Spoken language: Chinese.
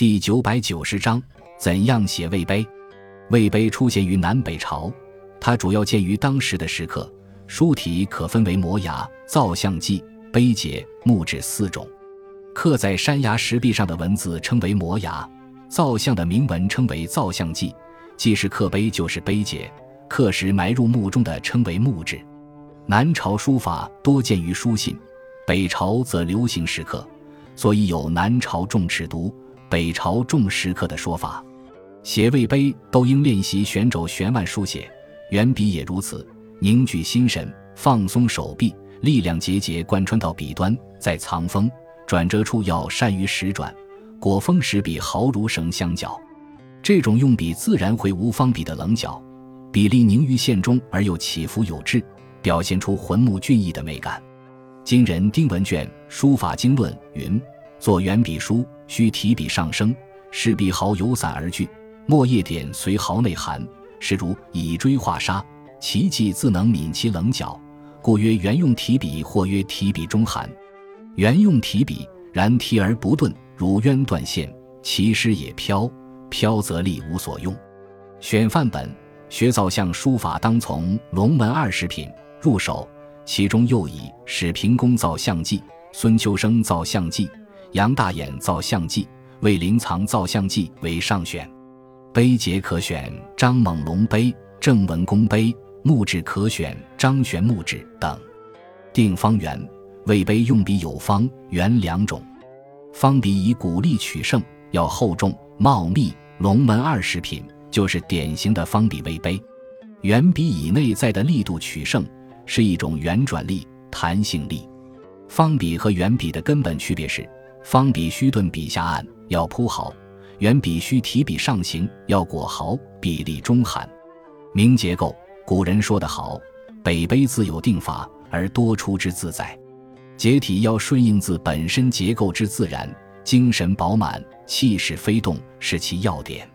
第九百九十章，怎样写魏碑？魏碑出现于南北朝，它主要见于当时的石刻，书体可分为摩崖、造像记、碑碣、木质四种。刻在山崖石壁上的文字称为摩崖，造像的铭文称为造像记，既是刻碑就是碑碣，刻石埋入墓中的称为墓志。南朝书法多见于书信，北朝则流行石刻，所以有南朝重尺牍。北朝重石刻的说法，写魏碑都应练习旋肘旋腕书写，圆笔也如此。凝聚心神，放松手臂，力量节节贯穿到笔端，在藏锋转折处要善于实转，果锋使笔毫如绳相绞。这种用笔自然会无方笔的棱角，笔力凝于线中而又起伏有致，表现出浑木俊逸的美感。今人丁文卷《书法经论》云。作圆笔书，须提笔上升，使笔毫由散而聚，墨叶点随毫内含，是如以锥画沙，其迹自能泯其棱角，故曰圆用提笔，或曰提笔中含。圆用提笔，然提而不顿，如渊断线，其诗也飘，飘则力无所用。选范本学造像书法，当从龙门二十品入手，其中又以史平公造像记、孙秋生造像记。杨大眼造像记、为灵藏造像记为上选，碑碣可选张猛龙碑、郑文公碑，木质可选张玄木质等。定方圆，魏碑用笔有方、圆两种。方笔以骨力取胜，要厚重茂密。龙门二十品就是典型的方笔魏碑。圆笔以内在的力度取胜，是一种圆转力、弹性力。方笔和圆笔的根本区别是。方笔须顿笔下按，要铺毫；圆笔须提笔上行，要裹毫，笔力中含。明结构，古人说得好：“北碑自有定法，而多出之自在。”结体要顺应字本身结构之自然，精神饱满，气势飞动，是其要点。